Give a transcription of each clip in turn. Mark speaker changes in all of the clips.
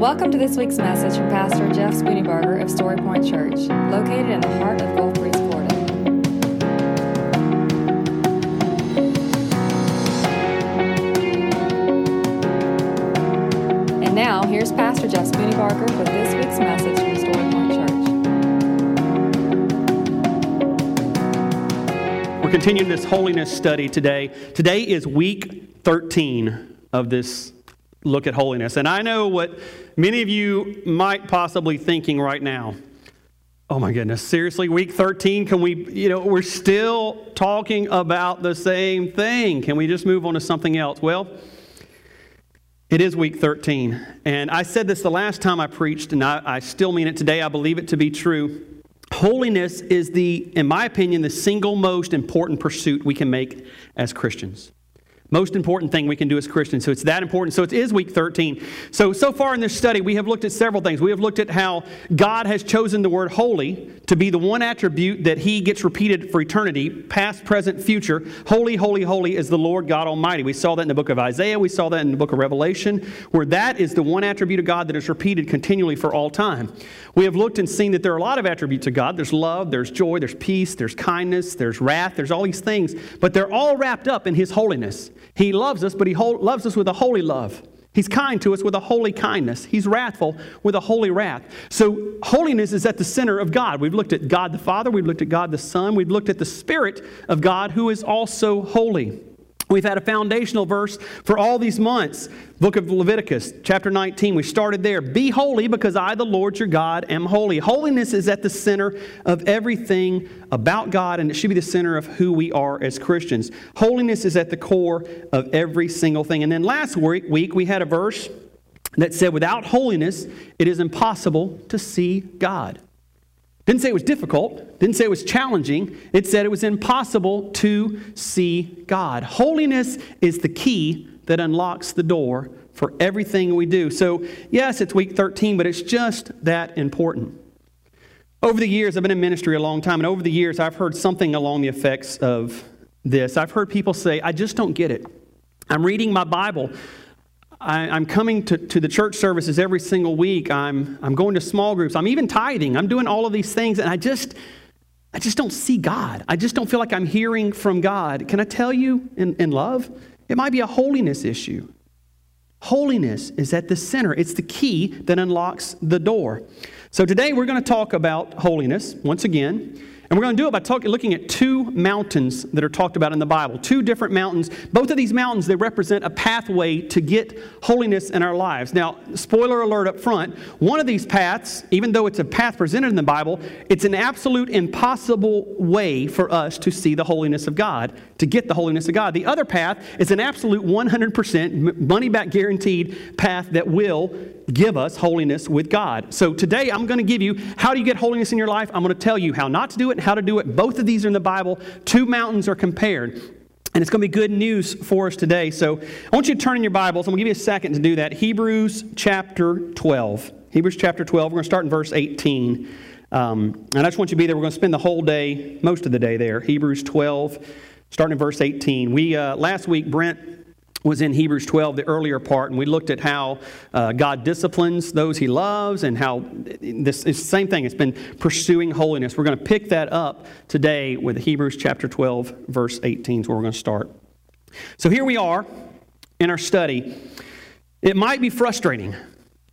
Speaker 1: Welcome to this week's message from Pastor Jeff Spooneybarger of Story Point Church, located in the heart of Gulf Breeze, Florida. And now, here's Pastor Jeff Spooneybarger with this week's message from Story Point
Speaker 2: Church. We're continuing this holiness study today. Today is week 13 of this look at holiness. And I know what many of you might possibly thinking right now. Oh my goodness, seriously, week 13, can we, you know, we're still talking about the same thing. Can we just move on to something else? Well, it is week 13. And I said this the last time I preached, and I, I still mean it today. I believe it to be true. Holiness is the, in my opinion, the single most important pursuit we can make as Christians. Most important thing we can do as Christians. So it's that important. So it is week 13. So, so far in this study, we have looked at several things. We have looked at how God has chosen the word holy to be the one attribute that he gets repeated for eternity, past, present, future. Holy, holy, holy is the Lord God Almighty. We saw that in the book of Isaiah. We saw that in the book of Revelation, where that is the one attribute of God that is repeated continually for all time. We have looked and seen that there are a lot of attributes of God. There's love, there's joy, there's peace, there's kindness, there's wrath, there's all these things, but they're all wrapped up in his holiness. He loves us, but He loves us with a holy love. He's kind to us with a holy kindness. He's wrathful with a holy wrath. So, holiness is at the center of God. We've looked at God the Father, we've looked at God the Son, we've looked at the Spirit of God who is also holy. We've had a foundational verse for all these months. Book of Leviticus, chapter 19. We started there. Be holy because I, the Lord your God, am holy. Holiness is at the center of everything about God, and it should be the center of who we are as Christians. Holiness is at the core of every single thing. And then last week, we had a verse that said, Without holiness, it is impossible to see God. Didn't say it was difficult, didn't say it was challenging. It said it was impossible to see God. Holiness is the key that unlocks the door for everything we do. So, yes, it's week 13, but it's just that important. Over the years, I've been in ministry a long time, and over the years, I've heard something along the effects of this. I've heard people say, I just don't get it. I'm reading my Bible. I, am coming to, to the church services every single week. I'm, I'm going to small groups. I'm even tithing. I'm doing all of these things, and I just, I just don't see God. I just don't feel like I'm hearing from God. Can I tell you in, in love? It might be a holiness issue. Holiness is at the center, it's the key that unlocks the door. So today we're going to talk about holiness once again. And we're going to do it by talk, looking at two mountains that are talked about in the Bible. Two different mountains. Both of these mountains, they represent a pathway to get holiness in our lives. Now, spoiler alert up front, one of these paths, even though it's a path presented in the Bible, it's an absolute impossible way for us to see the holiness of God, to get the holiness of God. The other path is an absolute 100% money back guaranteed path that will give us holiness with God. So today I'm going to give you how do you get holiness in your life? I'm going to tell you how not to do it how to do it. Both of these are in the Bible. Two mountains are compared. And it's going to be good news for us today. So I want you to turn in your Bibles. I'm going to give you a second to do that. Hebrews chapter 12. Hebrews chapter 12. We're going to start in verse 18. Um, and I just want you to be there. We're going to spend the whole day, most of the day there. Hebrews 12, starting in verse 18. We, uh, last week, Brent was in Hebrews 12, the earlier part, and we looked at how uh, God disciplines those he loves and how this is the same thing. It's been pursuing holiness. We're going to pick that up today with Hebrews chapter 12, verse 18 is where we're going to start. So here we are in our study. It might be frustrating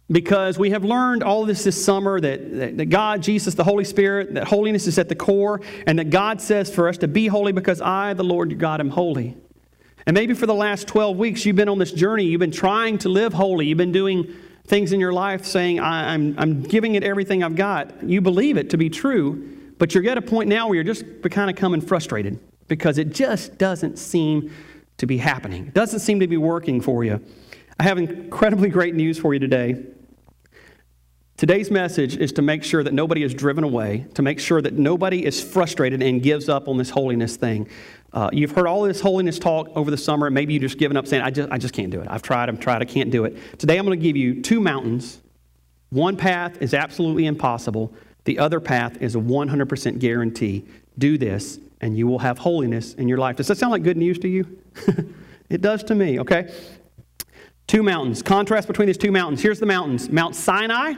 Speaker 2: because we have learned all this this summer that, that, that, God, Jesus, the Holy Spirit, that holiness is at the core, and that God says for us to be holy because I, the Lord your God, am holy. And maybe for the last 12 weeks, you've been on this journey. You've been trying to live holy. You've been doing things in your life saying, I'm, I'm giving it everything I've got. You believe it to be true, but you're at a point now where you're just kind of coming frustrated because it just doesn't seem to be happening. It doesn't seem to be working for you. I have incredibly great news for you today. Today's message is to make sure that nobody is driven away, to make sure that nobody is frustrated and gives up on this holiness thing. Uh, you've heard all this holiness talk over the summer, and maybe you've just given up saying, I just, I just can't do it. I've tried, I've tried, I can't do it. Today I'm going to give you two mountains. One path is absolutely impossible, the other path is a 100% guarantee. Do this, and you will have holiness in your life. Does that sound like good news to you? it does to me, okay? Two mountains. Contrast between these two mountains. Here's the mountains Mount Sinai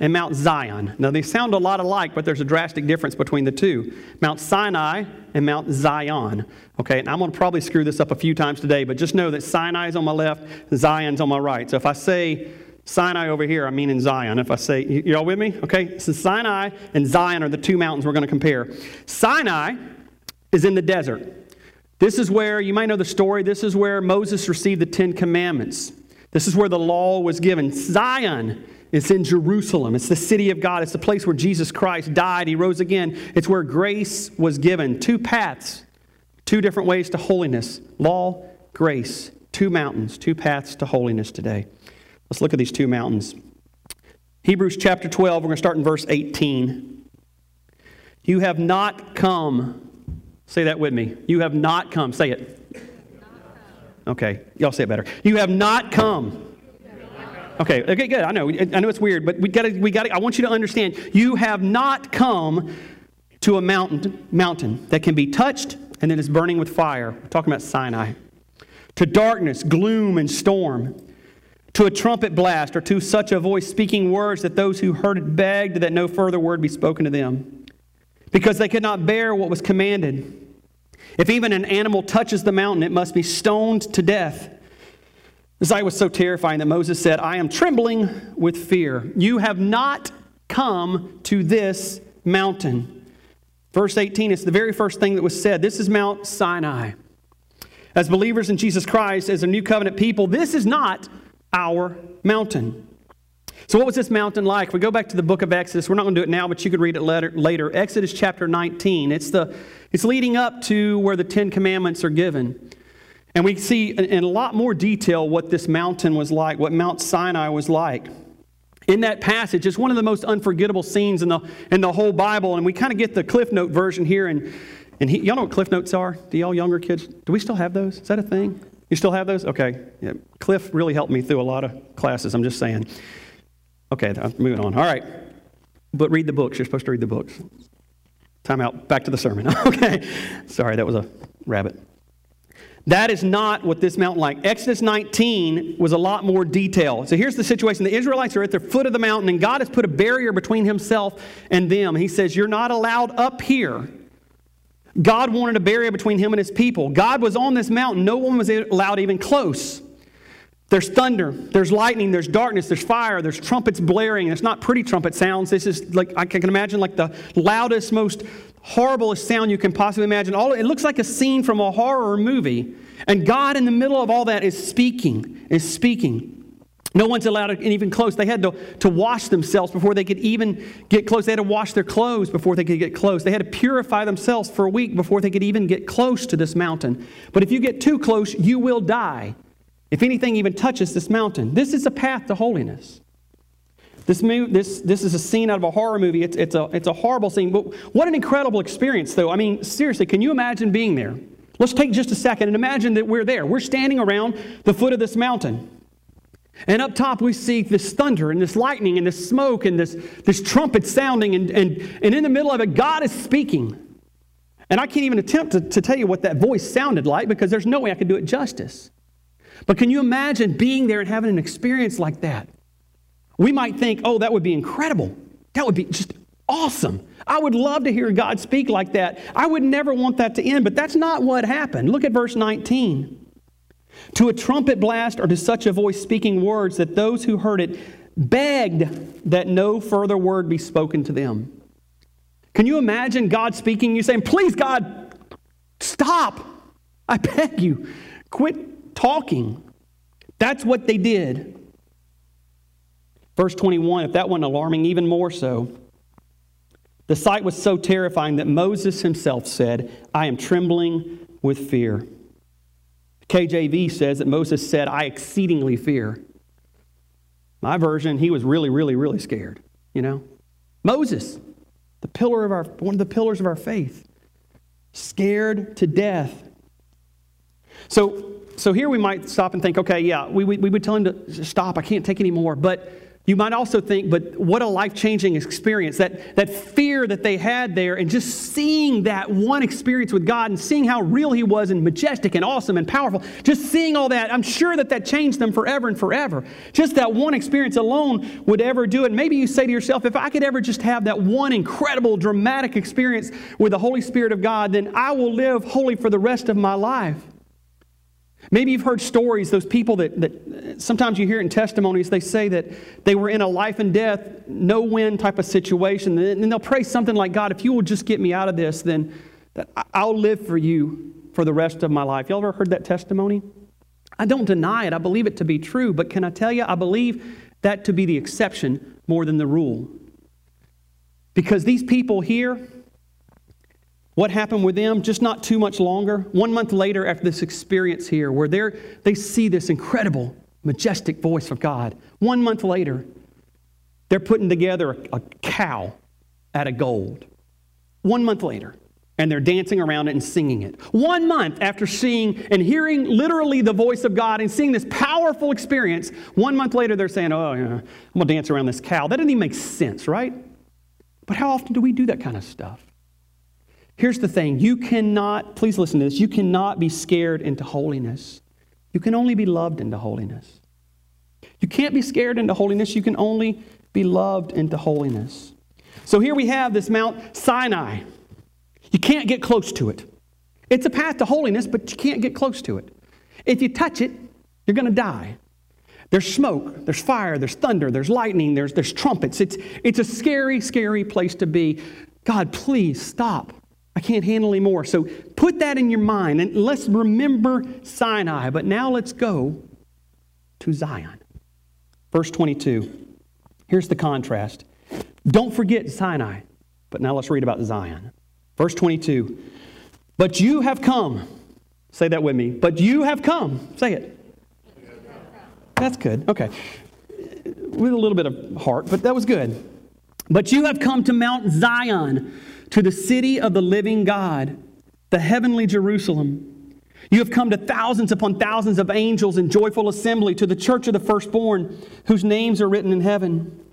Speaker 2: and Mount Zion. Now, they sound a lot alike, but there's a drastic difference between the two Mount Sinai and Mount Zion. Okay, and I'm going to probably screw this up a few times today, but just know that Sinai is on my left, Zion's on my right. So if I say Sinai over here, I mean in Zion. If I say, you all with me? Okay, so Sinai and Zion are the two mountains we're going to compare. Sinai is in the desert. This is where, you might know the story, this is where Moses received the Ten Commandments. This is where the law was given. Zion is in Jerusalem. It's the city of God. It's the place where Jesus Christ died. He rose again. It's where grace was given. Two paths, two different ways to holiness law, grace. Two mountains, two paths to holiness today. Let's look at these two mountains. Hebrews chapter 12, we're going to start in verse 18. You have not come Say that with me. You have not come. Say it. Okay, y'all say it better. You have not come. Okay, okay, good. I know. I know it's weird, but we got. We got. I want you to understand. You have not come to a mountain, mountain that can be touched and then is burning with fire. We're talking about Sinai. To darkness, gloom, and storm. To a trumpet blast, or to such a voice speaking words that those who heard it begged that no further word be spoken to them because they could not bear what was commanded. If even an animal touches the mountain, it must be stoned to death. The sight was so terrifying that Moses said, I am trembling with fear. You have not come to this mountain. Verse 18, it's the very first thing that was said. This is Mount Sinai. As believers in Jesus Christ, as a new covenant people, this is not our mountain. So, what was this mountain like? We go back to the book of Exodus, we're not going to do it now, but you could read it later. Exodus chapter 19. It's, the, it's leading up to where the Ten Commandments are given. And we see in a lot more detail what this mountain was like, what Mount Sinai was like. In that passage, it's one of the most unforgettable scenes in the, in the whole Bible. And we kind of get the Cliff Note version here. And, and he, y'all know what Cliff Notes are? Do y'all younger kids? Do we still have those? Is that a thing? You still have those? Okay. Yeah. Cliff really helped me through a lot of classes, I'm just saying. Okay, I'm moving on. All right. But read the books. You're supposed to read the books. Time out. Back to the sermon. okay. Sorry, that was a rabbit. That is not what this mountain like. Exodus 19 was a lot more detail. So here's the situation. The Israelites are at the foot of the mountain, and God has put a barrier between himself and them. He says, You're not allowed up here. God wanted a barrier between him and his people. God was on this mountain. No one was allowed even close. There's thunder, there's lightning, there's darkness, there's fire, there's trumpets blaring. It's not pretty trumpet sounds. This is like, I can imagine, like the loudest, most horriblest sound you can possibly imagine. All, it looks like a scene from a horror movie. And God, in the middle of all that, is speaking, is speaking. No one's allowed to even close. They had to, to wash themselves before they could even get close. They had to wash their clothes before they could get close. They had to purify themselves for a week before they could even get close to this mountain. But if you get too close, you will die if anything even touches this mountain. This is a path to holiness. This, this, this is a scene out of a horror movie. It's, it's, a, it's a horrible scene. But what an incredible experience, though. I mean, seriously, can you imagine being there? Let's take just a second and imagine that we're there. We're standing around the foot of this mountain. And up top, we see this thunder and this lightning and this smoke and this, this trumpet sounding. And, and, and in the middle of it, God is speaking. And I can't even attempt to, to tell you what that voice sounded like because there's no way I could do it justice. But can you imagine being there and having an experience like that? We might think, oh, that would be incredible. That would be just awesome. I would love to hear God speak like that. I would never want that to end, but that's not what happened. Look at verse 19. To a trumpet blast or to such a voice speaking words that those who heard it begged that no further word be spoken to them. Can you imagine God speaking, you saying, Please, God, stop. I beg you, quit talking. That's what they did. Verse 21, if that wasn't alarming, even more so. The sight was so terrifying that Moses himself said, I am trembling with fear. KJV says that Moses said, I exceedingly fear. My version, he was really, really, really scared, you know? Moses, the pillar of our, one of the pillars of our faith, scared to death. So so here we might stop and think, okay, yeah, we, we, we would tell him to stop. I can't take any more. But You might also think, but what a life changing experience. That, that fear that they had there, and just seeing that one experience with God and seeing how real He was and majestic and awesome and powerful, just seeing all that, I'm sure that that changed them forever and forever. Just that one experience alone would ever do it. Maybe you say to yourself, if I could ever just have that one incredible, dramatic experience with the Holy Spirit of God, then I will live holy for the rest of my life. Maybe you've heard stories, those people that, that sometimes you hear in testimonies, they say that they were in a life and death, no win type of situation. And they'll pray something like, God, if you will just get me out of this, then I'll live for you for the rest of my life. Y'all ever heard that testimony? I don't deny it. I believe it to be true. But can I tell you, I believe that to be the exception more than the rule. Because these people here, what happened with them? Just not too much longer. One month later, after this experience here, where they they see this incredible, majestic voice of God, one month later, they're putting together a, a cow out of gold. One month later, and they're dancing around it and singing it. One month after seeing and hearing literally the voice of God and seeing this powerful experience, one month later they're saying, Oh, yeah, I'm gonna dance around this cow. That doesn't even make sense, right? But how often do we do that kind of stuff? Here's the thing you cannot, please listen to this, you cannot be scared into holiness. You can only be loved into holiness. You can't be scared into holiness, you can only be loved into holiness. So here we have this Mount Sinai. You can't get close to it. It's a path to holiness, but you can't get close to it. If you touch it, you're going to die. There's smoke, there's fire, there's thunder, there's lightning, there's, there's trumpets. It's, it's a scary, scary place to be. God, please stop. I can't handle anymore. So put that in your mind and let's remember Sinai. But now let's go to Zion. Verse 22. Here's the contrast. Don't forget Sinai, but now let's read about Zion. Verse 22. But you have come. Say that with me. But you have come. Say it. That's good. Okay. With a little bit of heart, but that was good. But you have come to Mount Zion to the city of the living God, the heavenly Jerusalem. You have come to thousands upon thousands of angels in joyful assembly to the church of the firstborn, whose names are written in heaven.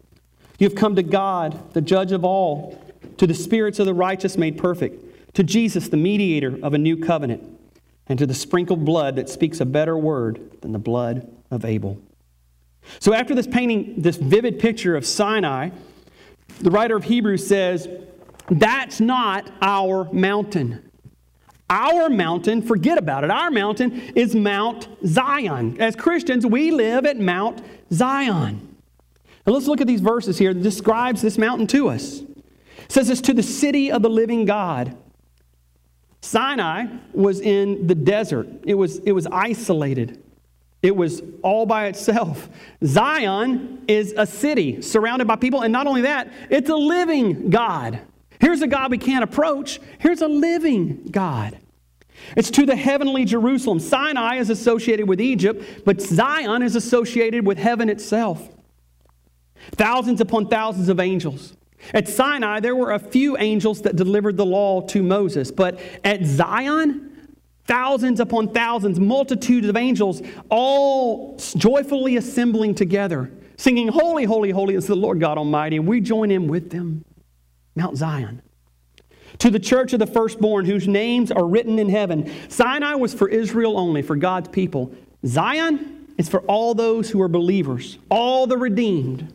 Speaker 2: You have come to God, the judge of all, to the spirits of the righteous made perfect, to Jesus, the mediator of a new covenant, and to the sprinkled blood that speaks a better word than the blood of Abel. So, after this painting, this vivid picture of Sinai, the writer of Hebrews says, that's not our mountain. Our mountain, forget about it. Our mountain is Mount Zion. As Christians, we live at Mount Zion. And let's look at these verses here that describes this mountain to us. It says it's to the city of the living God. Sinai was in the desert. It was, it was isolated. It was all by itself. Zion is a city surrounded by people, and not only that, it's a living God. Here's a God we can't approach. Here's a living God. It's to the heavenly Jerusalem. Sinai is associated with Egypt, but Zion is associated with heaven itself. Thousands upon thousands of angels. At Sinai, there were a few angels that delivered the law to Moses, but at Zion, thousands upon thousands, multitudes of angels, all joyfully assembling together, singing, Holy, holy, holy is the Lord God Almighty, and we join in with them. Mount Zion. To the church of the firstborn, whose names are written in heaven. Sinai was for Israel only, for God's people. Zion is for all those who are believers, all the redeemed.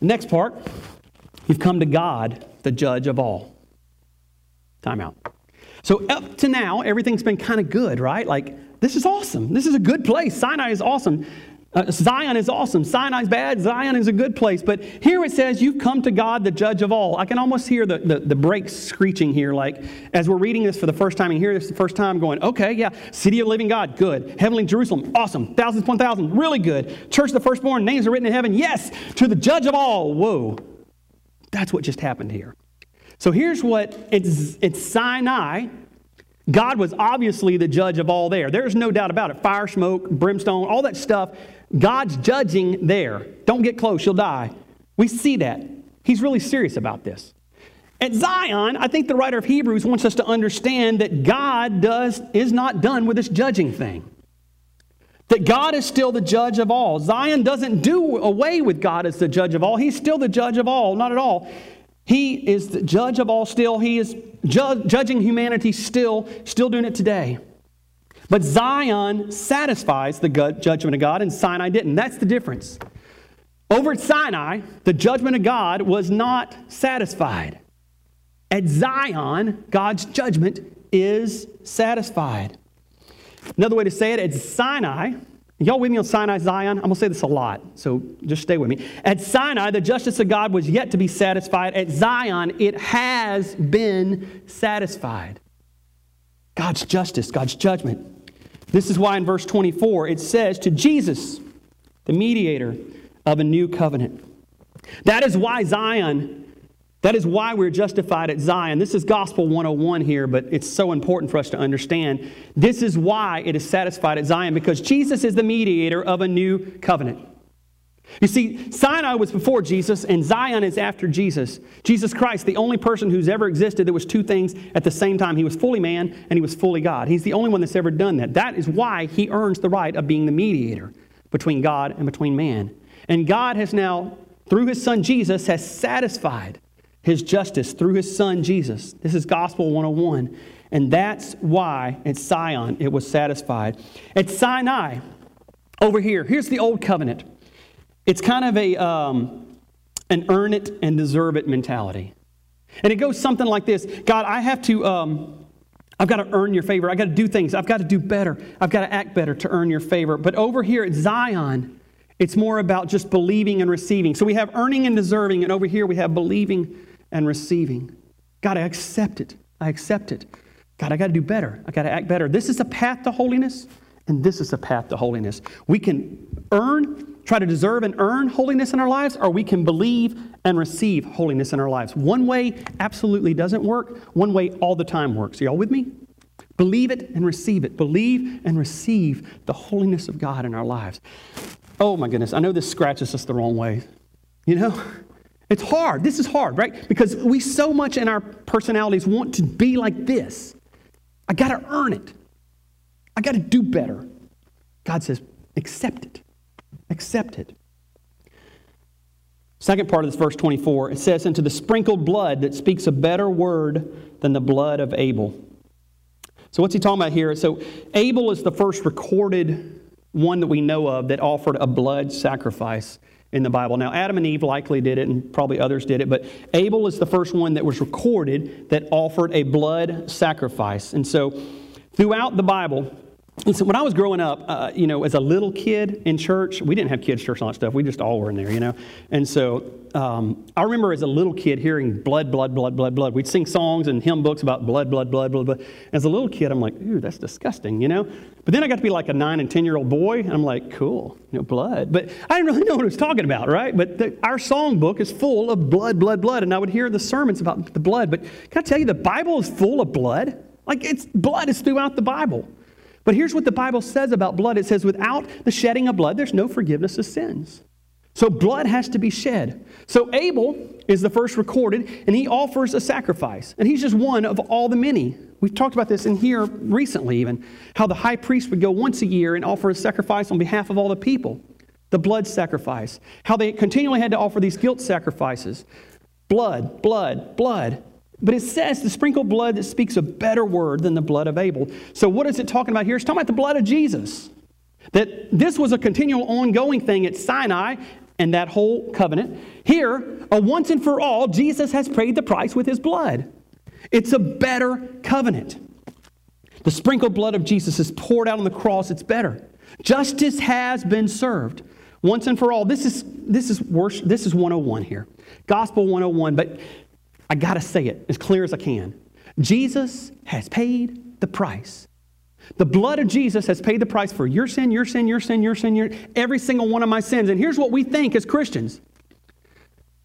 Speaker 2: The next part, you've come to God, the judge of all. Time out. So, up to now, everything's been kind of good, right? Like, this is awesome. This is a good place. Sinai is awesome. Uh, Zion is awesome. Sinai's bad. Zion is a good place. But here it says, You've come to God, the judge of all. I can almost hear the, the, the, brakes screeching here, like as we're reading this for the first time and hear this the first time, going, Okay, yeah, city of living God, good. Heavenly Jerusalem, awesome. Thousands upon thousands, really good. Church of the firstborn, names are written in heaven, yes. To the judge of all, whoa. That's what just happened here. So here's what it's, it's Sinai, God was obviously the judge of all there. There's no doubt about it. Fire, smoke, brimstone, all that stuff. God's judging there. Don't get close, you'll die. We see that. He's really serious about this. At Zion, I think the writer of Hebrews wants us to understand that God does, is not done with this judging thing. that God is still the judge of all. Zion doesn't do away with God as the judge of all. He's still the judge of all, not at all. He is the judge of all still. He is ju- judging humanity still, still doing it today. But Zion satisfies the judgment of God, and Sinai didn't. That's the difference. Over at Sinai, the judgment of God was not satisfied. At Zion, God's judgment is satisfied. Another way to say it, at Sinai, y'all with me on Sinai, Zion? I'm going to say this a lot, so just stay with me. At Sinai, the justice of God was yet to be satisfied. At Zion, it has been satisfied. God's justice, God's judgment. This is why in verse 24 it says, To Jesus, the mediator of a new covenant. That is why Zion that is why we're justified at Zion. This is Gospel 101 here, but it's so important for us to understand. This is why it is satisfied at Zion, because Jesus is the mediator of a new covenant. You see, Sinai was before Jesus, and Zion is after Jesus. Jesus Christ, the only person who's ever existed that was two things at the same time. He was fully man and he was fully God. He's the only one that's ever done that. That is why he earns the right of being the mediator between God and between man. And God has now, through his son Jesus, has satisfied his justice through his son Jesus. This is Gospel 101. And that's why at Zion it was satisfied. At Sinai, over here, here's the old covenant. It's kind of a, um, an earn it and deserve it mentality. And it goes something like this God, I have to, um, I've got to earn your favor. I've got to do things. I've got to do better. I've got to act better to earn your favor. But over here at Zion, it's more about just believing and receiving. So we have earning and deserving, and over here we have believing and receiving. God, I accept it. I accept it. God, I got to do better. I got to act better. This is a path to holiness, and this is a path to holiness. We can earn, try to deserve and earn holiness in our lives, or we can believe and receive holiness in our lives. One way absolutely doesn't work, one way all the time works. Are y'all with me? Believe it and receive it. Believe and receive the holiness of God in our lives. Oh my goodness, I know this scratches us the wrong way. You know? It's hard. This is hard, right? Because we so much in our personalities want to be like this. I got to earn it. I got to do better. God says, accept it. Accept it. Second part of this verse 24, it says, Into the sprinkled blood that speaks a better word than the blood of Abel. So, what's he talking about here? So, Abel is the first recorded one that we know of that offered a blood sacrifice in the Bible. Now, Adam and Eve likely did it, and probably others did it, but Abel is the first one that was recorded that offered a blood sacrifice. And so, throughout the Bible, Listen, when I was growing up, uh, you know, as a little kid in church, we didn't have kids' church and all that stuff. We just all were in there, you know. And so um, I remember as a little kid hearing blood, blood, blood, blood, blood. We'd sing songs and hymn books about blood, blood, blood, blood, blood. As a little kid, I'm like, ooh, that's disgusting, you know. But then I got to be like a nine and ten year old boy, and I'm like, cool, you know, blood. But I didn't really know what it was talking about, right? But the, our song book is full of blood, blood, blood, and I would hear the sermons about the blood. But can I tell you, the Bible is full of blood. Like it's blood is throughout the Bible. But here's what the Bible says about blood it says, without the shedding of blood, there's no forgiveness of sins. So blood has to be shed. So Abel is the first recorded, and he offers a sacrifice. And he's just one of all the many. We've talked about this in here recently, even how the high priest would go once a year and offer a sacrifice on behalf of all the people the blood sacrifice. How they continually had to offer these guilt sacrifices blood, blood, blood. But it says the sprinkled blood that speaks a better word than the blood of Abel. So, what is it talking about here? It's talking about the blood of Jesus. That this was a continual ongoing thing at Sinai and that whole covenant. Here, a once and for all, Jesus has paid the price with his blood. It's a better covenant. The sprinkled blood of Jesus is poured out on the cross, it's better. Justice has been served once and for all. This is this is worse, this is 101 here. Gospel 101, but I got to say it as clear as I can. Jesus has paid the price. The blood of Jesus has paid the price for your sin, your sin, your sin, your sin, your, every single one of my sins. And here's what we think as Christians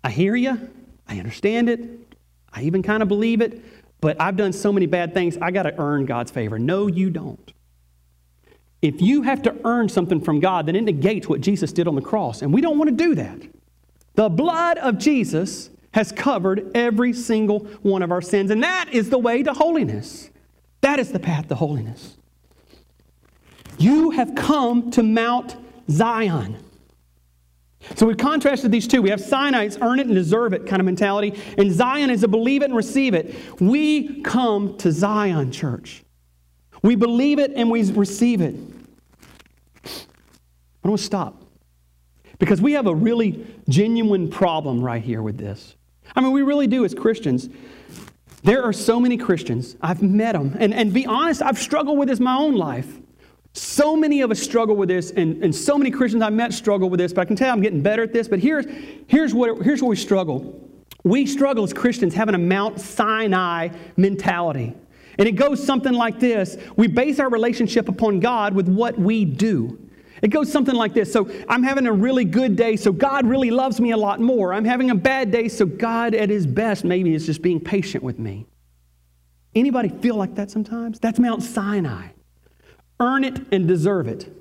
Speaker 2: I hear you, I understand it, I even kind of believe it, but I've done so many bad things, I got to earn God's favor. No, you don't. If you have to earn something from God, then it negates what Jesus did on the cross. And we don't want to do that. The blood of Jesus has covered every single one of our sins. And that is the way to holiness. That is the path to holiness. You have come to Mount Zion. So we've contrasted these two. We have Sinai, it's earn it and deserve it kind of mentality, and Zion is a believe it and receive it. We come to Zion, church. We believe it and we receive it. I want to stop because we have a really genuine problem right here with this. I mean, we really do as Christians. There are so many Christians, I've met them, and, and be honest, I've struggled with this my own life. So many of us struggle with this, and, and so many Christians I've met struggle with this, but I can tell I'm getting better at this. But here's, here's, what, here's where we struggle. We struggle as Christians having a Mount Sinai mentality. And it goes something like this We base our relationship upon God with what we do. It goes something like this. So I'm having a really good day, so God really loves me a lot more. I'm having a bad day, so God at his best maybe is just being patient with me. Anybody feel like that sometimes? That's Mount Sinai. Earn it and deserve it.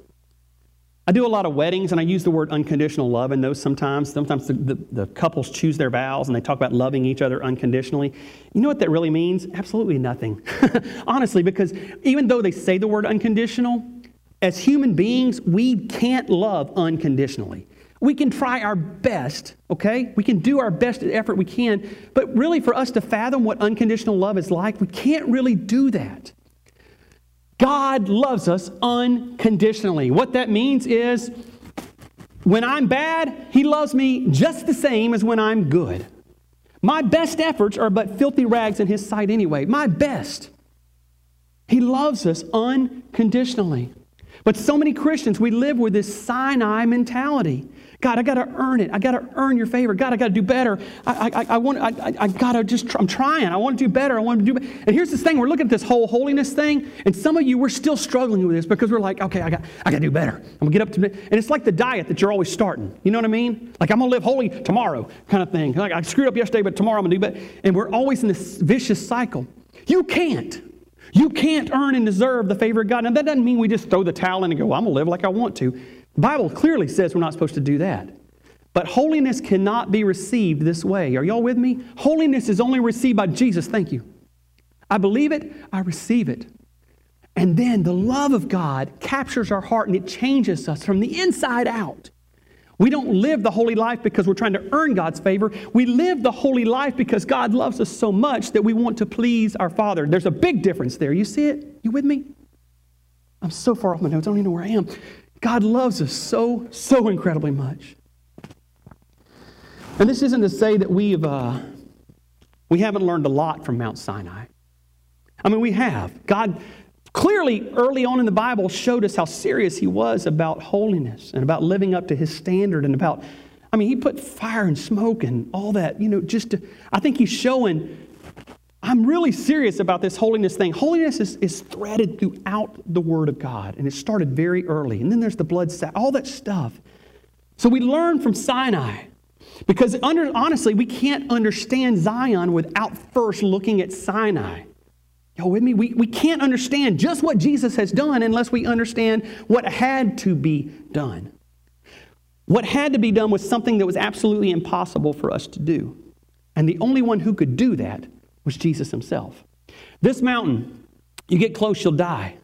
Speaker 2: I do a lot of weddings, and I use the word unconditional love in those sometimes. Sometimes the, the, the, couples choose their vows and they talk about loving each other unconditionally. You know what that really means? Absolutely nothing. Honestly, because even though they say the word unconditional, as human beings, we can't love unconditionally. We can try our best, okay? We can do our best effort we can, but really for us to fathom what unconditional love is like, we can't really do that. God loves us unconditionally. What that means is when I'm bad, He loves me just the same as when I'm good. My best efforts are but filthy rags in His sight anyway. My best. He loves us unconditionally. But so many Christians, we live with this Sinai mentality. God, I got to earn it. I got to earn your favor. God, I got to do better. I, I, I want. I, I got to just. I'm trying. I want to do better. I want to do. Better. And here's this thing. We're looking at this whole holiness thing, and some of you we're still struggling with this because we're like, okay, I got. I got to do better. I'm gonna get up to. And it's like the diet that you're always starting. You know what I mean? Like I'm gonna live holy tomorrow, kind of thing. Like I screwed up yesterday, but tomorrow I'm gonna do better. And we're always in this vicious cycle. You can't. You can't earn and deserve the favor of God. Now, that doesn't mean we just throw the towel in and go, I'm going to live like I want to. The Bible clearly says we're not supposed to do that. But holiness cannot be received this way. Are y'all with me? Holiness is only received by Jesus. Thank you. I believe it, I receive it. And then the love of God captures our heart and it changes us from the inside out. We don't live the holy life because we're trying to earn God's favor. We live the holy life because God loves us so much that we want to please our Father. There's a big difference there. You see it? You with me? I'm so far off my notes. I don't even know where I am. God loves us so, so incredibly much. And this isn't to say that we've, uh, we haven't learned a lot from Mount Sinai. I mean, we have. God clearly early on in the Bible showed us how serious he was about holiness and about living up to his standard and about, I mean, he put fire and smoke and all that, you know, just to, I think he's showing, I'm really serious about this holiness thing. Holiness is, is threaded throughout the Word of God, and it started very early. And then there's the blood, all that stuff. So we learn from Sinai. Because under, honestly, we can't understand Zion without first looking at Sinai. Y'all with me? We, we can't understand just what Jesus has done unless we understand what had to be done. What had to be done was something that was absolutely impossible for us to do. And the only one who could do that was Jesus himself. This mountain, you get close, you'll die.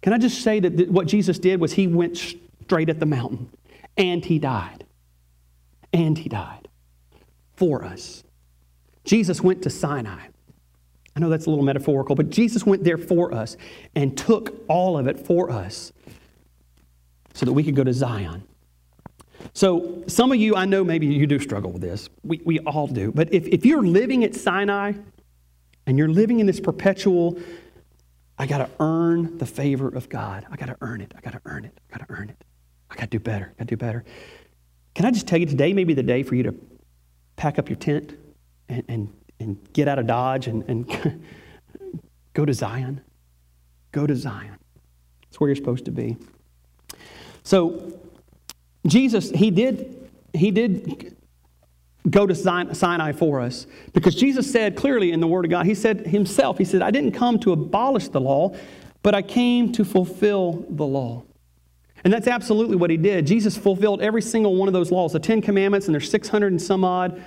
Speaker 2: Can I just say that what Jesus did was he went straight at the mountain and he died. And he died for us. Jesus went to Sinai. I know that's a little metaphorical, but Jesus went there for us and took all of it for us so that we could go to Zion. So, some of you, I know maybe you do struggle with this. We, we all do. But if, if you're living at Sinai and you're living in this perpetual, I got to earn the favor of God. I got to earn it. I got to earn it. I got to earn it. I got to do better. I got to do better. Can I just tell you today maybe the day for you to pack up your tent and, and and get out of Dodge and, and go to Zion. Go to Zion. It's where you're supposed to be. So, Jesus, he did, he did go to Sinai for us because Jesus said clearly in the Word of God, He said Himself, He said, I didn't come to abolish the law, but I came to fulfill the law. And that's absolutely what He did. Jesus fulfilled every single one of those laws, the Ten Commandments, and there's 600 and some odd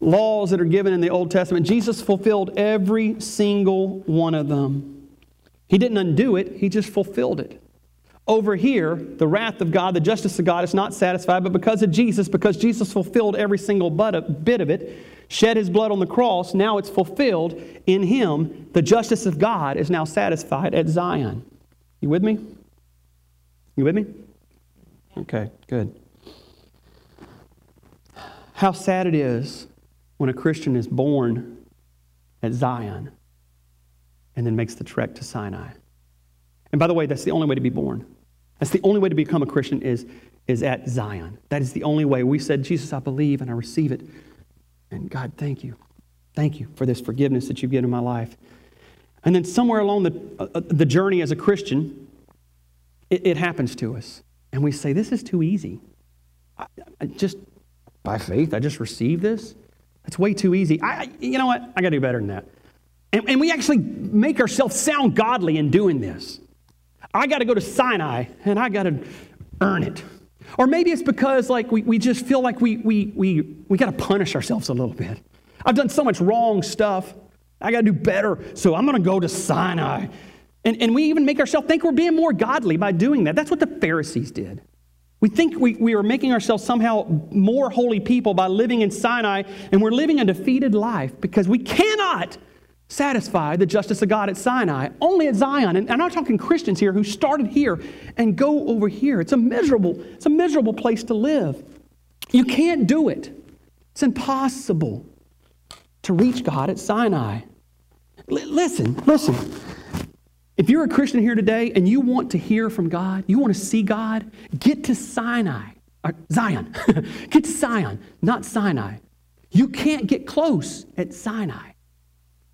Speaker 2: laws that are given in the Old Testament, Jesus fulfilled every single one of them. He didn't undo it, he just fulfilled it. Over here, the wrath of God, the justice of God is not satisfied, but because of Jesus, because Jesus fulfilled every single bit of it, shed his blood on the cross, now it's fulfilled in him. The justice of God is now satisfied at Zion. You with me? You with me? Okay, good. How sad it is when a Christian is born at Zion and then makes the trek to Sinai. And by the way, that's the only way to be born. That's the only way to become a Christian is, is at Zion. That is the only way. We said, Jesus, I believe and I receive it. And God, thank you. Thank you for this forgiveness that you've given in my life. And then somewhere along the, uh, uh, the journey as a Christian, it, it, happens to us. And we say, this is too easy. I, I just, by faith, I just received this. That's way too easy. I, you know what? I got to do better than that. And, and we actually make ourselves sound godly in doing this. I got to go to Sinai and I got to earn it. Or maybe it's because like we, we just feel like we, we, we, we got to punish ourselves a little bit. I've done so much wrong stuff. I got to do better. So I'm going to go to Sinai. And, and we even make ourselves think we're being more godly by doing that. That's what the Pharisees did. We think we, we are making ourselves somehow more holy people by living in Sinai, and we're living a defeated life because we cannot satisfy the justice of God at Sinai, only at Zion. And I'm not talking Christians here who started here and go over here. It's a miserable, it's a miserable place to live. You can't do it. It's impossible to reach God at Sinai. L- listen, listen. If you're a Christian here today and you want to hear from God, you want to see God, get to Sinai, or Zion. get to Zion, not Sinai. You can't get close at Sinai.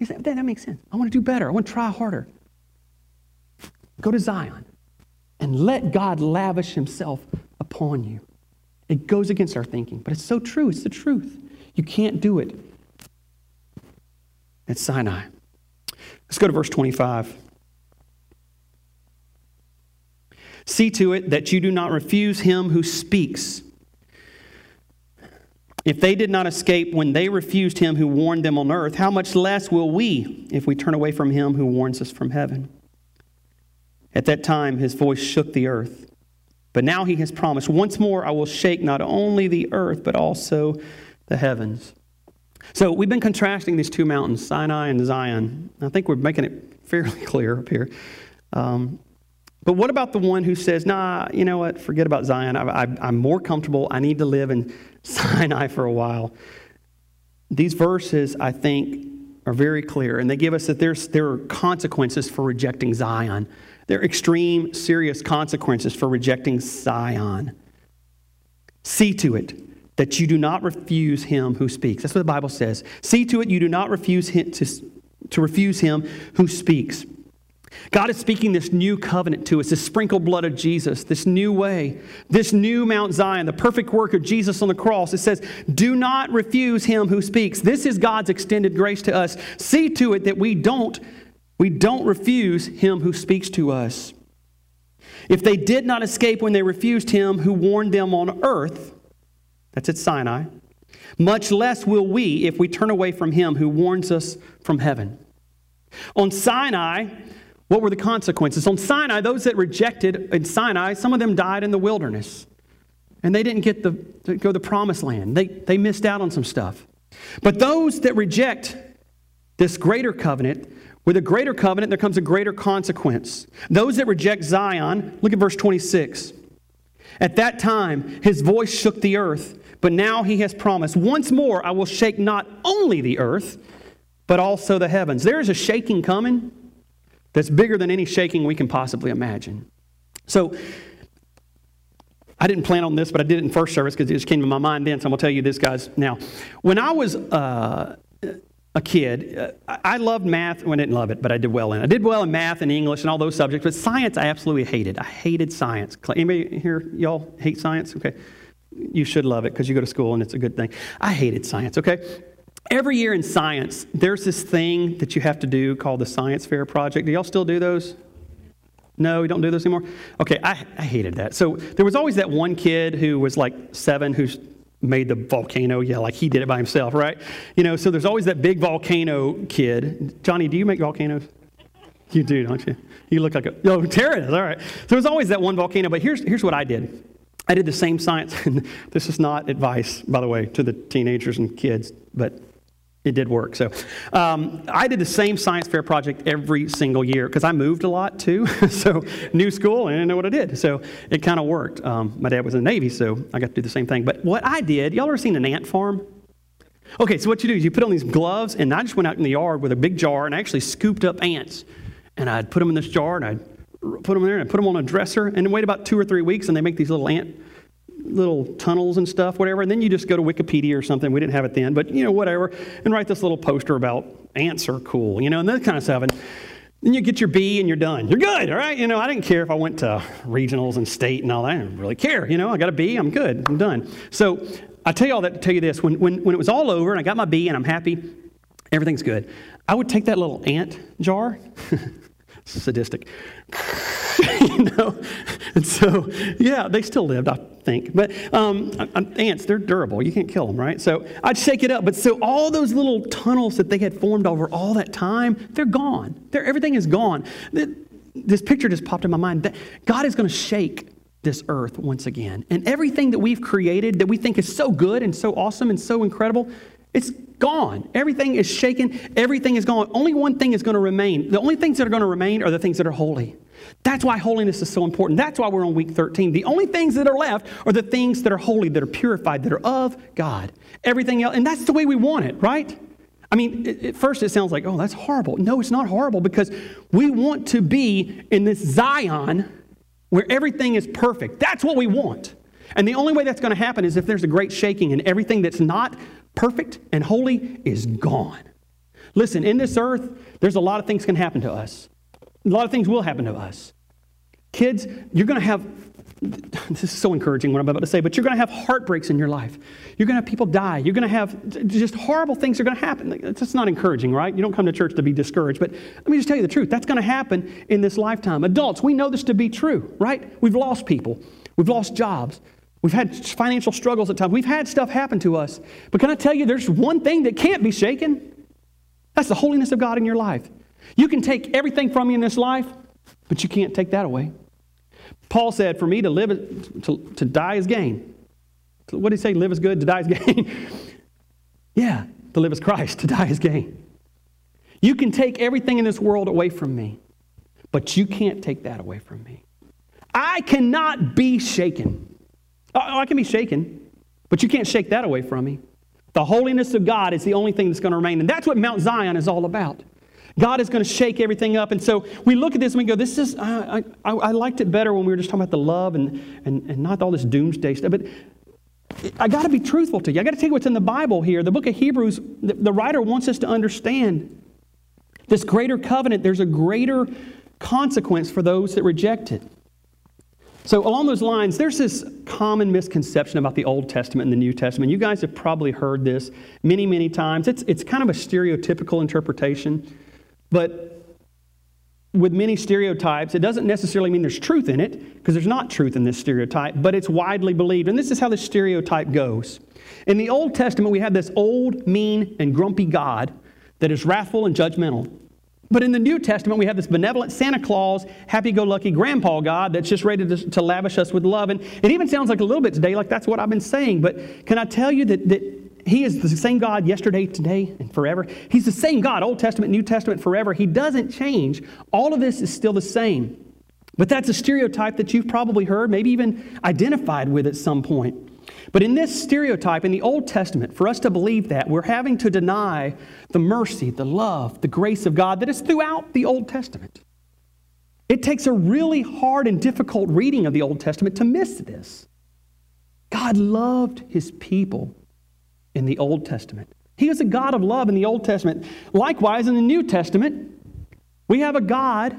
Speaker 2: You say, that, that makes sense. I want to do better. I want to try harder. Go to Zion and let God lavish himself upon you. It goes against our thinking, but it's so true. It's the truth. You can't do it at Sinai. Let's go to verse 25. See to it that you do not refuse him who speaks. If they did not escape when they refused him who warned them on earth, how much less will we if we turn away from him who warns us from heaven? At that time, his voice shook the earth. But now he has promised, Once more I will shake not only the earth, but also the heavens. So we've been contrasting these two mountains, Sinai and Zion. I think we're making it fairly clear up here. Um, but what about the one who says, nah, you know what, forget about Zion. I, am more comfortable. I need to live in Sinai for a while. These verses, I think, are very clear, and they give us that there's, there are consequences for rejecting Zion. There are extreme, serious consequences for rejecting Zion. See to it that you do not refuse him who speaks. That's what the Bible says. See to it you do not refuse him to, to refuse him who speaks. God is speaking this new covenant to us, this sprinkled blood of Jesus, this new way, this new Mount Zion, the perfect work of Jesus on the cross. It says, Do not refuse him who speaks. This is God's extended grace to us. See to it that we don't, we don't refuse him who speaks to us. If they did not escape when they refused him who warned them on earth, that's at Sinai, much less will we if we turn away from him who warns us from heaven. On Sinai, what were the consequences? On Sinai, those that rejected in Sinai, some of them died in the wilderness. And they didn't get the, to go to the promised land. They, they missed out on some stuff. But those that reject this greater covenant, with a greater covenant, there comes a greater consequence. Those that reject Zion, look at verse 26. At that time, his voice shook the earth, but now he has promised, Once more I will shake not only the earth, but also the heavens. There is a shaking coming that's bigger than any shaking we can possibly imagine. So, I didn't plan on this, but I did it in first service because it just came to my mind then. So I'm going to tell you this, guys. Now, when I was uh, a kid, uh, I loved math. Well, I didn't love it, but I did well in it. I did well in math and English and all those subjects, but science I absolutely hated. I hated science. Anybody here, y'all hate science? Okay. You should love it because you go to school and it's a good thing. I hated science, okay? Every year in science, there's this thing that you have to do called the Science Fair Project. Do y'all still do those? No, you don't do those anymore? Okay, I, I hated that. So there was always that one kid who was like seven who's made the volcano. Yeah, like he did it by himself, right? You know, so there's always that big volcano kid. Johnny, do you make volcanoes? You do, don't you? You look like a. Oh, Tara is. All right. So there's always that one volcano, but here's, here's what I did. I did the same science. This is not advice, by the way, to the teenagers and kids, but it did work. So um, I did the same science fair project every single year because I moved a lot too. so new school, and I didn't know what I did. So it kind of worked. Um, my dad was in the Navy, so I got to do the same thing. But what I did, y'all ever seen an ant farm? Okay, so what you do is you put on these gloves, and I just went out in the yard with a big jar and I actually scooped up ants. And I'd put them in this jar and I'd put them in there and I'd put them on a dresser and wait about two or three weeks and they make these little ant little tunnels and stuff, whatever. And then you just go to Wikipedia or something. We didn't have it then, but you know, whatever, and write this little poster about ants are cool, you know, and that kind of stuff. And then you get your B and you're done. You're good, all right? You know, I didn't care if I went to regionals and state and all that. I didn't really care. You know, I got a B, I'm good, I'm done. So I tell you all that to tell you this. When, when, when it was all over and I got my B and I'm happy, everything's good, I would take that little ant jar, sadistic, you know? And so, yeah, they still lived, I think. But um, ants, they're durable. You can't kill them, right? So I'd shake it up. But so all those little tunnels that they had formed over all that time, they're gone. They're, everything is gone. This picture just popped in my mind. That God is going to shake this earth once again. And everything that we've created that we think is so good and so awesome and so incredible, it's gone. Everything is shaken. Everything is gone. Only one thing is going to remain. The only things that are going to remain are the things that are holy. That's why holiness is so important. That's why we're on week 13. The only things that are left are the things that are holy, that are purified, that are of God. Everything else, and that's the way we want it, right? I mean, at first it sounds like, oh, that's horrible. No, it's not horrible because we want to be in this Zion where everything is perfect. That's what we want. And the only way that's going to happen is if there's a great shaking and everything that's not perfect and holy is gone. Listen, in this earth, there's a lot of things can happen to us. A lot of things will happen to us. Kids, you're going to have, this is so encouraging what I'm about to say, but you're going to have heartbreaks in your life. You're going to have people die. You're going to have just horrible things are going to happen. That's not encouraging, right? You don't come to church to be discouraged. But let me just tell you the truth. That's going to happen in this lifetime. Adults, we know this to be true, right? We've lost people. We've lost jobs. We've had financial struggles at times. We've had stuff happen to us. But can I tell you, there's one thing that can't be shaken? That's the holiness of God in your life. You can take everything from you in this life, but you can't take that away. Paul said, For me to live, to, to die is gain. What did he say? Live is good, to die is gain. yeah, to live is Christ, to die is gain. You can take everything in this world away from me, but you can't take that away from me. I cannot be shaken. Oh, oh I can be shaken, but you can't shake that away from me. The holiness of God is the only thing that's going to remain. And that's what Mount Zion is all about. God is going to shake everything up. And so we look at this and we go, this is, I, I, I liked it better when we were just talking about the love and, and, and not all this doomsday stuff. But I got to be truthful to you. I got to tell you what's in the Bible here. The book of Hebrews, the, the writer wants us to understand this greater covenant, there's a greater consequence for those that reject it. So, along those lines, there's this common misconception about the Old Testament and the New Testament. You guys have probably heard this many, many times. It's, it's kind of a stereotypical interpretation. But with many stereotypes, it doesn't necessarily mean there's truth in it, because there's not truth in this stereotype, but it's widely believed. And this is how the stereotype goes. In the Old Testament, we have this old, mean, and grumpy God that is wrathful and judgmental. But in the New Testament, we have this benevolent Santa Claus, happy go lucky grandpa God that's just ready to, to, lavish us with love. And it even sounds like a little bit today, like that's what I've been saying. But can I tell you that, that he is the same God yesterday, today, and forever. He's the same God, Old Testament, New Testament, forever. He doesn't change. All of this is still the same. But that's a stereotype that you've probably heard, maybe even identified with at some point. But in this stereotype in the Old Testament, for us to believe that, we're having to deny the mercy, the love, the grace of God that is throughout the Old Testament. It takes a really hard and difficult reading of the Old Testament to miss this. God loved his people in the Old Testament. He is a God of love in the Old Testament. Likewise, in the New Testament, we have a God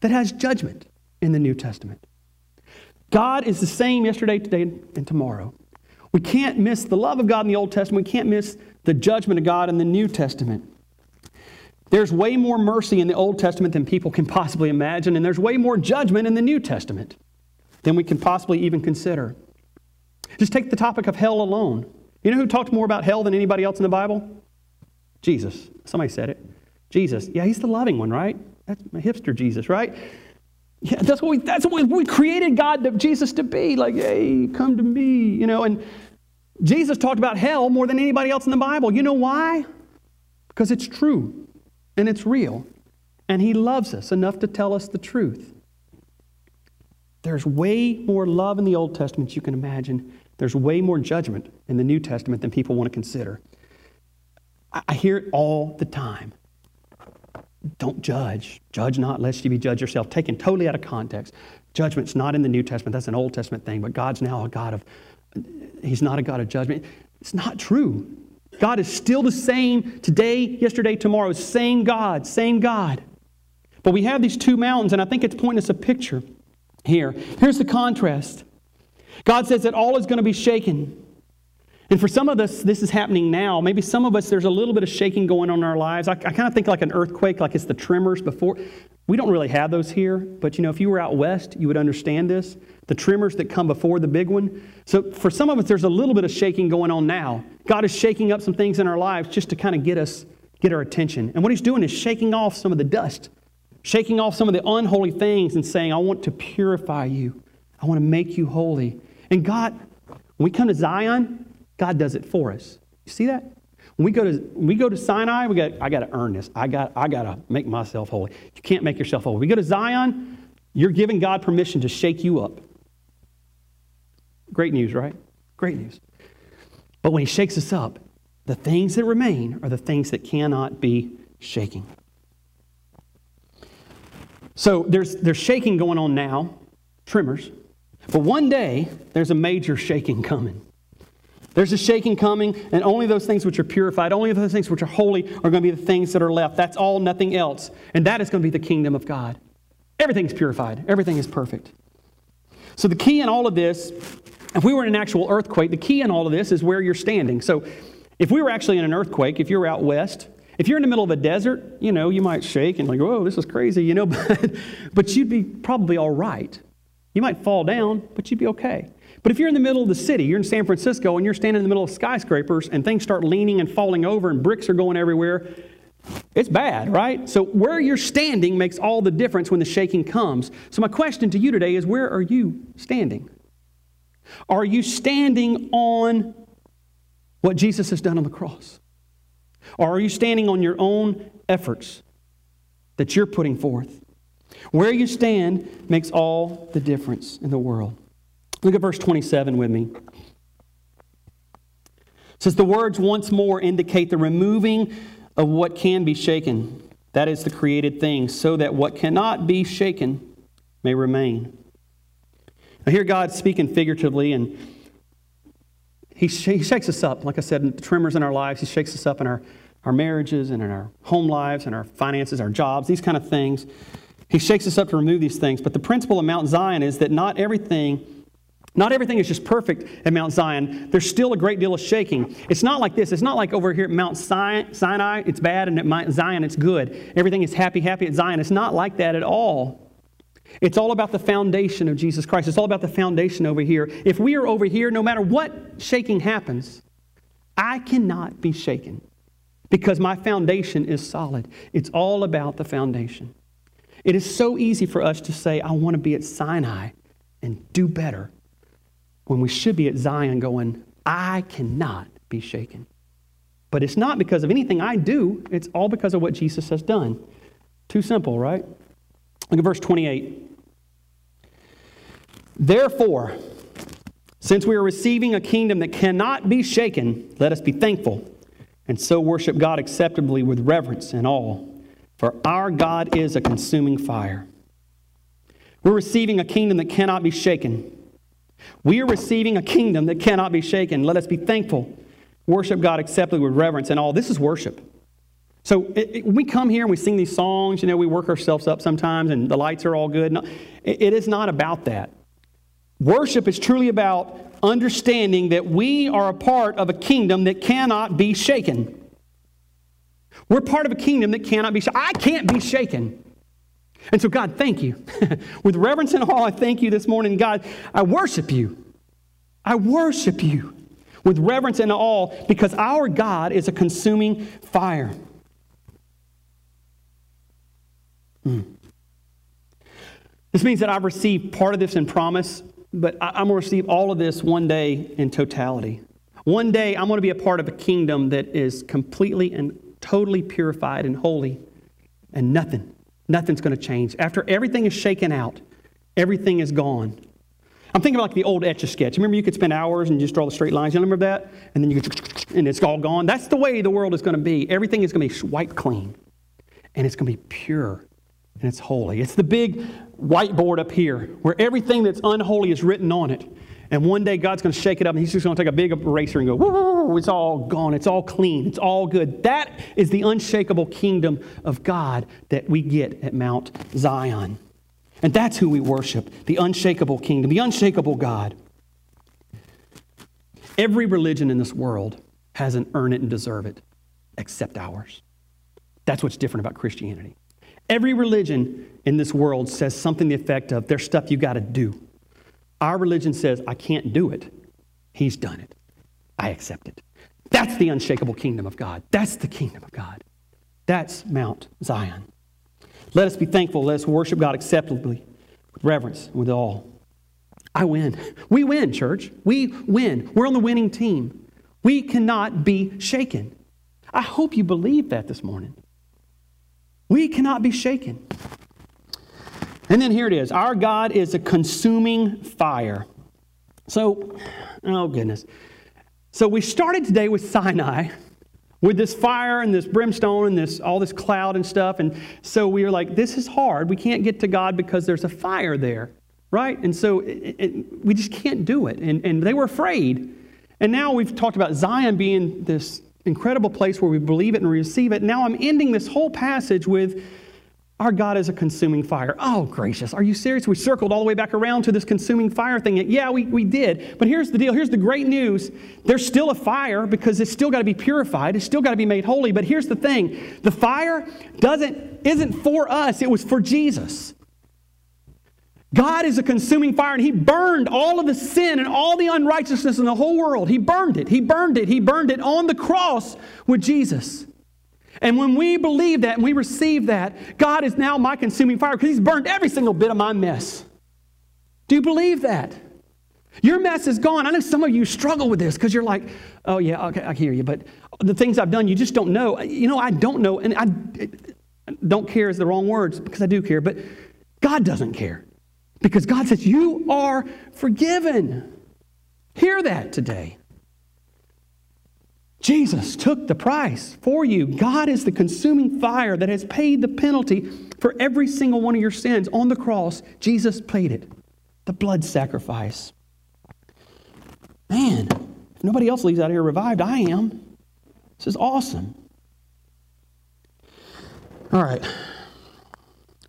Speaker 2: that has judgment in the New Testament. God is the same yesterday, today, and tomorrow. We can't miss the love of God in the Old Testament. We can't miss the judgment of God in the New Testament. There's way more mercy in the Old Testament than people can possibly imagine, and there's way more judgment in the New Testament than we can possibly even consider. Just take the topic of hell alone. You know who talked more about hell than anybody else in the Bible? Jesus. Somebody said it. Jesus. Yeah, he's the loving one, right? That's my hipster Jesus, right? Yeah, that's what we, that's what we, created God, to, Jesus to be. Like, hey, come to me, you know. And Jesus talked about hell more than anybody else in the Bible. You know why? Because it's true and it's real. And he loves us enough to tell us the truth. There's way more love in the Old Testament you can imagine. There's way more judgment in the New Testament than people want to consider. I hear it all the time. Don't judge. Judge not, lest you be judged yourself. Taken totally out of context. Judgment's not in the New Testament. That's an Old Testament thing. But God's now a God of, He's not a God of judgment. It's not true. God is still the same today, yesterday, tomorrow. Same God, same God. But we have these two mountains, and I think it's pointing us a picture here. Here's the contrast God says that all is going to be shaken. And for some of us, this is happening now. Maybe some of us, there's a little bit of shaking going on in our lives. I, I kind of think like an earthquake, like it's the tremors before. We don't really have those here, but you know, if you were out west, you would understand this. The tremors that come before the big one. So for some of us, there's a little bit of shaking going on now. God is shaking up some things in our lives just to kind of get us, get our attention. And what He's doing is shaking off some of the dust, shaking off some of the unholy things and saying, I want to purify you. I want to make you holy. And God, when we come to Zion, God does it for us. You see that? When we go to, we go to Sinai, we got, I got to earn this. I got, I got to make myself holy. You can't make yourself holy. We go to Zion, you're giving God permission to shake you up. Great news, right? Great news. But when He shakes us up, the things that remain are the things that cannot be shaking. So there's, there's shaking going on now, tremors. But one day, there's a major shaking coming. There's a shaking coming, and only those things which are purified, only those things which are holy are going to be the things that are left. That's all, nothing else. And that is going to be the kingdom of God. Everything's purified, everything is perfect. So, the key in all of this, if we were in an actual earthquake, the key in all of this is where you're standing. So, if we were actually in an earthquake, if you're out west, if you're in the middle of a desert, you know, you might shake and like, whoa, this is crazy, you know, but, but you'd be probably all right. You might fall down, but you'd be okay. But if you're in the middle of the city, you're in San Francisco, and you're standing in the middle of skyscrapers, and things start leaning and falling over, and bricks are going everywhere, it's bad, right? So where you're standing makes all the difference when the shaking comes. So my question to you today is where are you standing? Are you standing on what Jesus has done on the cross? Or are you standing on your own efforts that you're putting forth? Where you stand makes all the difference in the world. Look at verse 27 with me. It says, The words once more indicate the removing of what can be shaken, that is, the created things, so that what cannot be shaken may remain. I hear God speaking figuratively, and he, he shakes us up. Like I said, the tremors in our lives, He shakes us up in our, our marriages and in our home lives and our finances, our jobs, these kind of things. He shakes us up to remove these things. But the principle of Mount Zion is that not everything not everything is just perfect at Mount Zion. There's still a great deal of shaking. It's not like this. It's not like over here at Mount Sinai, it's bad, and at Mount Zion, it's good. Everything is happy, happy at Zion. It's not like that at all. It's all about the foundation of Jesus Christ. It's all about the foundation over here. If we are over here, no matter what shaking happens, I cannot be shaken because my foundation is solid. It's all about the foundation. It is so easy for us to say, I want to be at Sinai and do better when we should be at Zion going, I cannot be shaken. But it's not because of anything I do, it's all because of what Jesus has done. Too simple, right? Look at verse 28. Therefore, since we are receiving a kingdom that cannot be shaken, let us be thankful and so worship God acceptably with reverence and awe. For our God is a consuming fire. We're receiving a kingdom that cannot be shaken. We are receiving a kingdom that cannot be shaken. Let us be thankful. Worship God acceptably with reverence and all. This is worship. So it, it, we come here and we sing these songs, you know, we work ourselves up sometimes and the lights are all good. No, it, it is not about that. Worship is truly about understanding that we are a part of a kingdom that cannot be shaken. We're part of a kingdom that cannot be shaken. I can't be shaken. And so, God, thank you. With reverence and awe, I thank you this morning. God, I worship you. I worship you with reverence and awe because our God is a consuming fire. Hmm. This means that I've received part of this in promise, but I'm going to receive all of this one day in totality. One day, I'm going to be a part of a kingdom that is completely and totally purified and holy, and nothing, nothing's going to change. After everything is shaken out, everything is gone. I'm thinking about like the old etch a sketch. Remember, you could spend hours and just draw the straight lines. You remember that? And then you could, and it's all gone. That's the way the world is going to be. Everything is going to be wiped clean, and it's going to be pure and it's holy. It's the big whiteboard up here where everything that's unholy is written on it. And one day God's going to shake it up and He's just going to take a big eraser and go, woo, it's all gone. It's all clean. It's all good. That is the unshakable kingdom of God that we get at Mount Zion. And that's who we worship the unshakable kingdom, the unshakable God. Every religion in this world has an earn it and deserve it, except ours. That's what's different about Christianity. Every religion in this world says something the effect of there's stuff you got to do. Our religion says, I can't do it. He's done it. I accept it. That's the unshakable kingdom of God. That's the kingdom of God. That's Mount Zion. Let us be thankful. Let us worship God acceptably, with reverence, with all. I win. We win, church. We win. We're on the winning team. We cannot be shaken. I hope you believe that this morning. We cannot be shaken. And then here it is. Our God is a consuming fire. So, oh goodness. So we started today with Sinai with this fire and this brimstone and this all this cloud and stuff. And so we were like this is hard. We can't get to god because there's a fire there right? And so it, it, we just can't do it. And, and they were afraid. And now we've talked about zion being this incredible place where we believe it and receive it. Now i'm ending this whole passage with our God is a consuming fire. Oh, gracious. Are you serious? We circled all the way back around to this consuming fire thing. Yeah, we, we did. But here's the deal. Here's the great news. There's still a fire because it's still got to be purified. It's still got to be made holy. But here's the thing. The fire doesn't, isn't for us. It was for Jesus. God is a consuming fire, and He burned all of the sin and all the unrighteousness in the whole world. He burned it. He burned it. He burned it on the cross with Jesus. And when we believe that and we receive that, God is now my consuming fire because He's burned every single bit of my mess. Do you believe that? Your mess is gone. I know some of you struggle with this because you're like, oh, yeah, okay, I hear you. But the things I've done, you just don't know. You know, I don't know. And I don't care is the wrong words because I do care. But God doesn't care because God says, you are forgiven. Hear that today. Jesus took the price for you. God is the consuming fire that has paid the penalty for every single one of your sins on the cross. Jesus paid it, the blood sacrifice. Man, if nobody else leaves out here revived, I am. This is awesome. All right.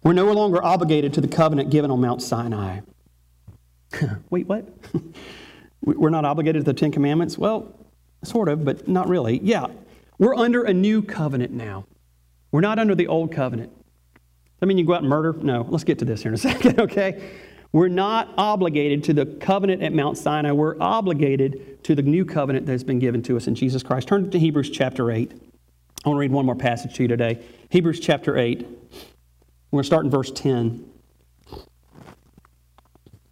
Speaker 2: We're no longer obligated to the covenant given on Mount Sinai. Wait, what? We're not obligated to the Ten Commandments? Well, Sort of, but not really. Yeah, we're under a new covenant now. We're not under the old covenant. I mean you go out and murder? No. Let's get to this here in a second, okay? We're not obligated to the covenant at Mount Sinai. We're obligated to the new covenant that has been given to us in Jesus Christ. Turn to Hebrews chapter 8. I want to read one more passage to you today. Hebrews chapter 8. We're going to start in verse 10.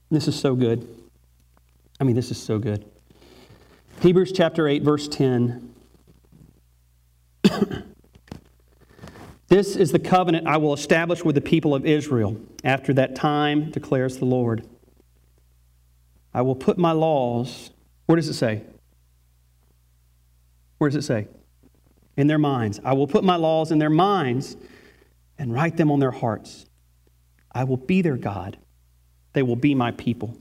Speaker 2: This is so good. I mean, this is so good. Hebrews chapter 8, verse 10. this is the covenant I will establish with the people of Israel after that time, declares the Lord. I will put my laws, where does it say? Where does it say? In their minds. I will put my laws in their minds and write them on their hearts. I will be their God. They will be my people.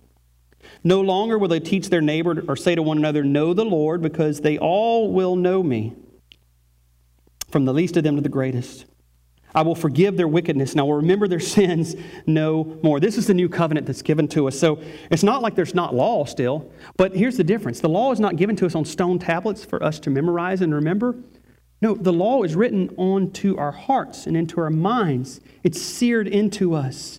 Speaker 2: No longer will they teach their neighbor or say to one another, Know the Lord, because they all will know me, from the least of them to the greatest. I will forgive their wickedness and I will remember their sins no more. This is the new covenant that's given to us. So it's not like there's not law still, but here's the difference the law is not given to us on stone tablets for us to memorize and remember. No, the law is written onto our hearts and into our minds, it's seared into us.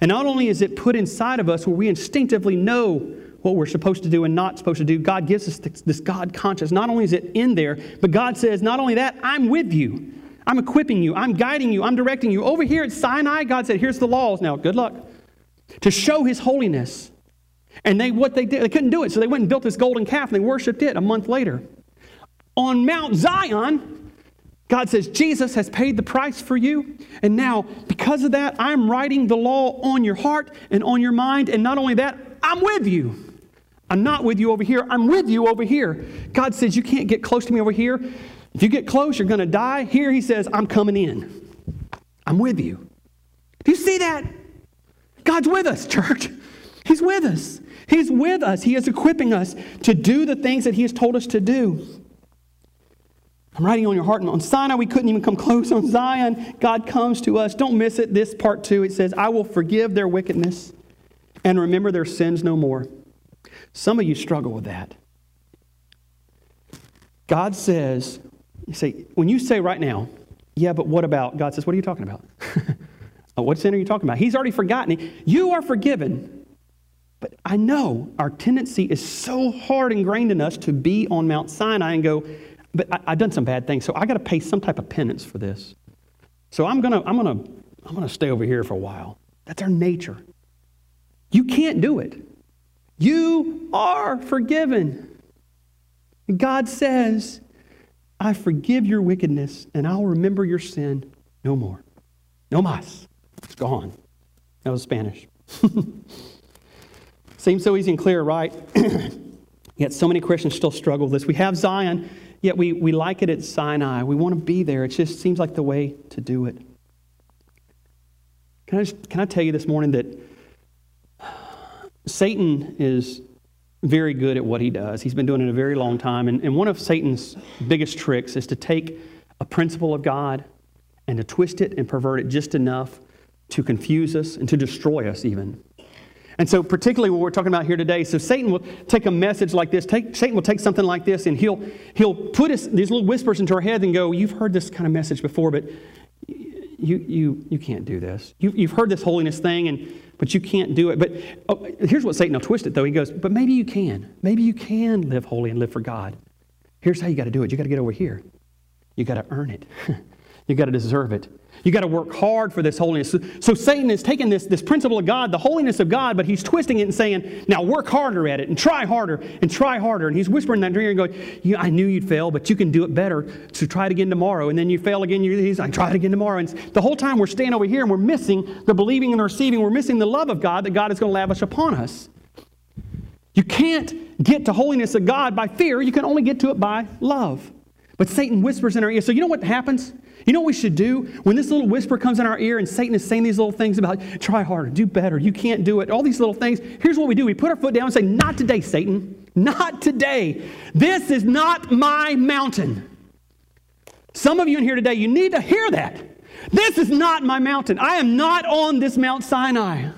Speaker 2: And not only is it put inside of us where we instinctively know what we're supposed to do and not supposed to do, God gives us this God conscious. Not only is it in there, but God says, not only that, I'm with you. I'm equipping you. I'm guiding you. I'm directing you. Over here at Sinai, God said, here's the laws. Now, good luck. To show his holiness. And they what they did, they couldn't do it, so they went and built this golden calf and they worshiped it a month later. On Mount Zion, God says, Jesus has paid the price for you. And now, because of that, I'm writing the law on your heart and on your mind. And not only that, I'm with you. I'm not with you over here, I'm with you over here. God says, You can't get close to me over here. If you get close, you're going to die. Here, He says, I'm coming in. I'm with you. Do you see that? God's with us, church. He's with us. He's with us. He is equipping us to do the things that He has told us to do. I'm writing on your heart. And on Sinai, we couldn't even come close. On Zion, God comes to us. Don't miss it. This part two, it says, I will forgive their wickedness and remember their sins no more. Some of you struggle with that. God says, you say, when you say right now, yeah, but what about? God says, what are you talking about? what sin are you talking about? He's already forgotten it. You are forgiven. But I know our tendency is so hard ingrained in us to be on Mount Sinai and go, but I, have done some bad things, so I got to pay some type of penance for this. So I'm gonna, I'm gonna, I'm gonna stay over here for a while. That's our nature. You can't do it. You are forgiven. God says, I forgive your wickedness and I'll remember your sin no more. No mas. It's gone. That was Spanish. Seems so easy and clear, right? Yet so many Christians still struggle with this. We have Zion, yet we, we like it at Sinai. We want to be there. It just seems like the way to do it. Can I, just, can I tell you this morning that Satan is very good at what he does. He's been doing it a very long time. And, and one of Satan's biggest tricks is to take a principle of God and to twist it and pervert it just enough to confuse us and to destroy us, even. And so, particularly what we're talking about here today, so Satan will take a message like this, take, Satan will take something like this, and he'll, he'll put his, these little whispers into our head and go, You've heard this kind of message before, but you, you, you can't do this. You, you've heard this holiness thing, and, but you can't do it. But oh, here's what Satan will twist it, though. He goes, But maybe you can. Maybe you can live holy and live for God. Here's how you got to do it you got to get over here. You got to earn it, you got to deserve it. You got to work hard for this holiness. So, so, Satan is taking this, this principle of God, the holiness of God, but he's twisting it and saying, now work harder at it and try harder and try harder. And he's whispering in that ear and going, I knew you'd fail, but you can do it better. So try it again tomorrow. And then you fail again. He's like, try it again tomorrow. And the whole time we're staying over here and we're missing the believing and the receiving. We're missing the love of God that God is going to lavish upon us. You can't get to holiness of God by fear. You can only get to it by love. But Satan whispers in our ear. So you know what happens? You know what we should do? When this little whisper comes in our ear and Satan is saying these little things about try harder, do better, you can't do it, all these little things, here's what we do. We put our foot down and say, Not today, Satan. Not today. This is not my mountain. Some of you in here today, you need to hear that. This is not my mountain. I am not on this Mount Sinai.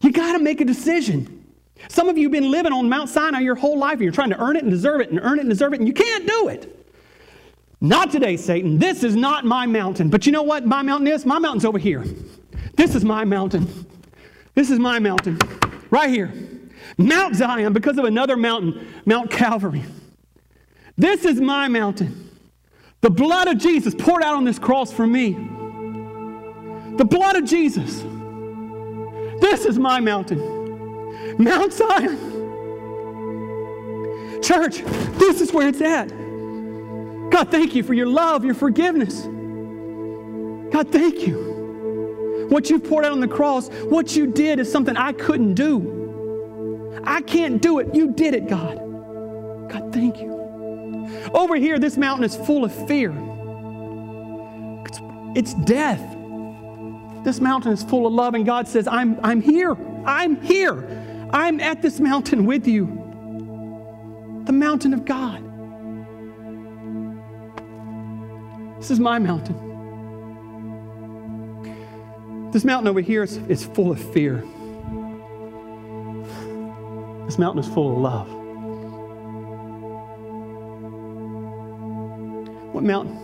Speaker 2: You got to make a decision. Some of you have been living on Mount Sinai your whole life and you're trying to earn it and deserve it and earn it and deserve it, and you can't do it. Not today, Satan. This is not my mountain. But you know what my mountain is? My mountain's over here. This is my mountain. This is my mountain. Right here. Mount Zion because of another mountain, Mount Calvary. This is my mountain. The blood of Jesus poured out on this cross for me. The blood of Jesus. This is my mountain. Mount Zion. Church, this is where it's at. God, thank you for your love, your forgiveness. God, thank you. What you poured out on the cross, what you did is something I couldn't do. I can't do it. You did it, God. God, thank you. Over here, this mountain is full of fear. It's, it's death. This mountain is full of love, and God says, I'm, I'm here. I'm here. I'm at this mountain with you. The mountain of God. This is my mountain. This mountain over here is, is full of fear. This mountain is full of love. What mountain?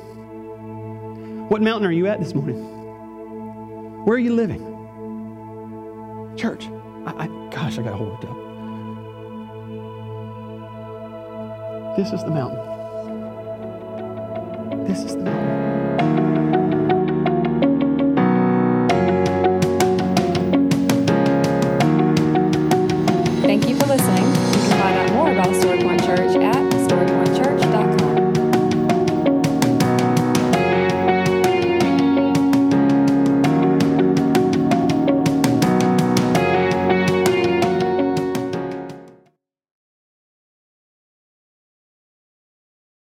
Speaker 2: What mountain are you at this morning? Where are you living? Church. I, I gosh, I got to hold it up. This is the mountain. This is the mountain.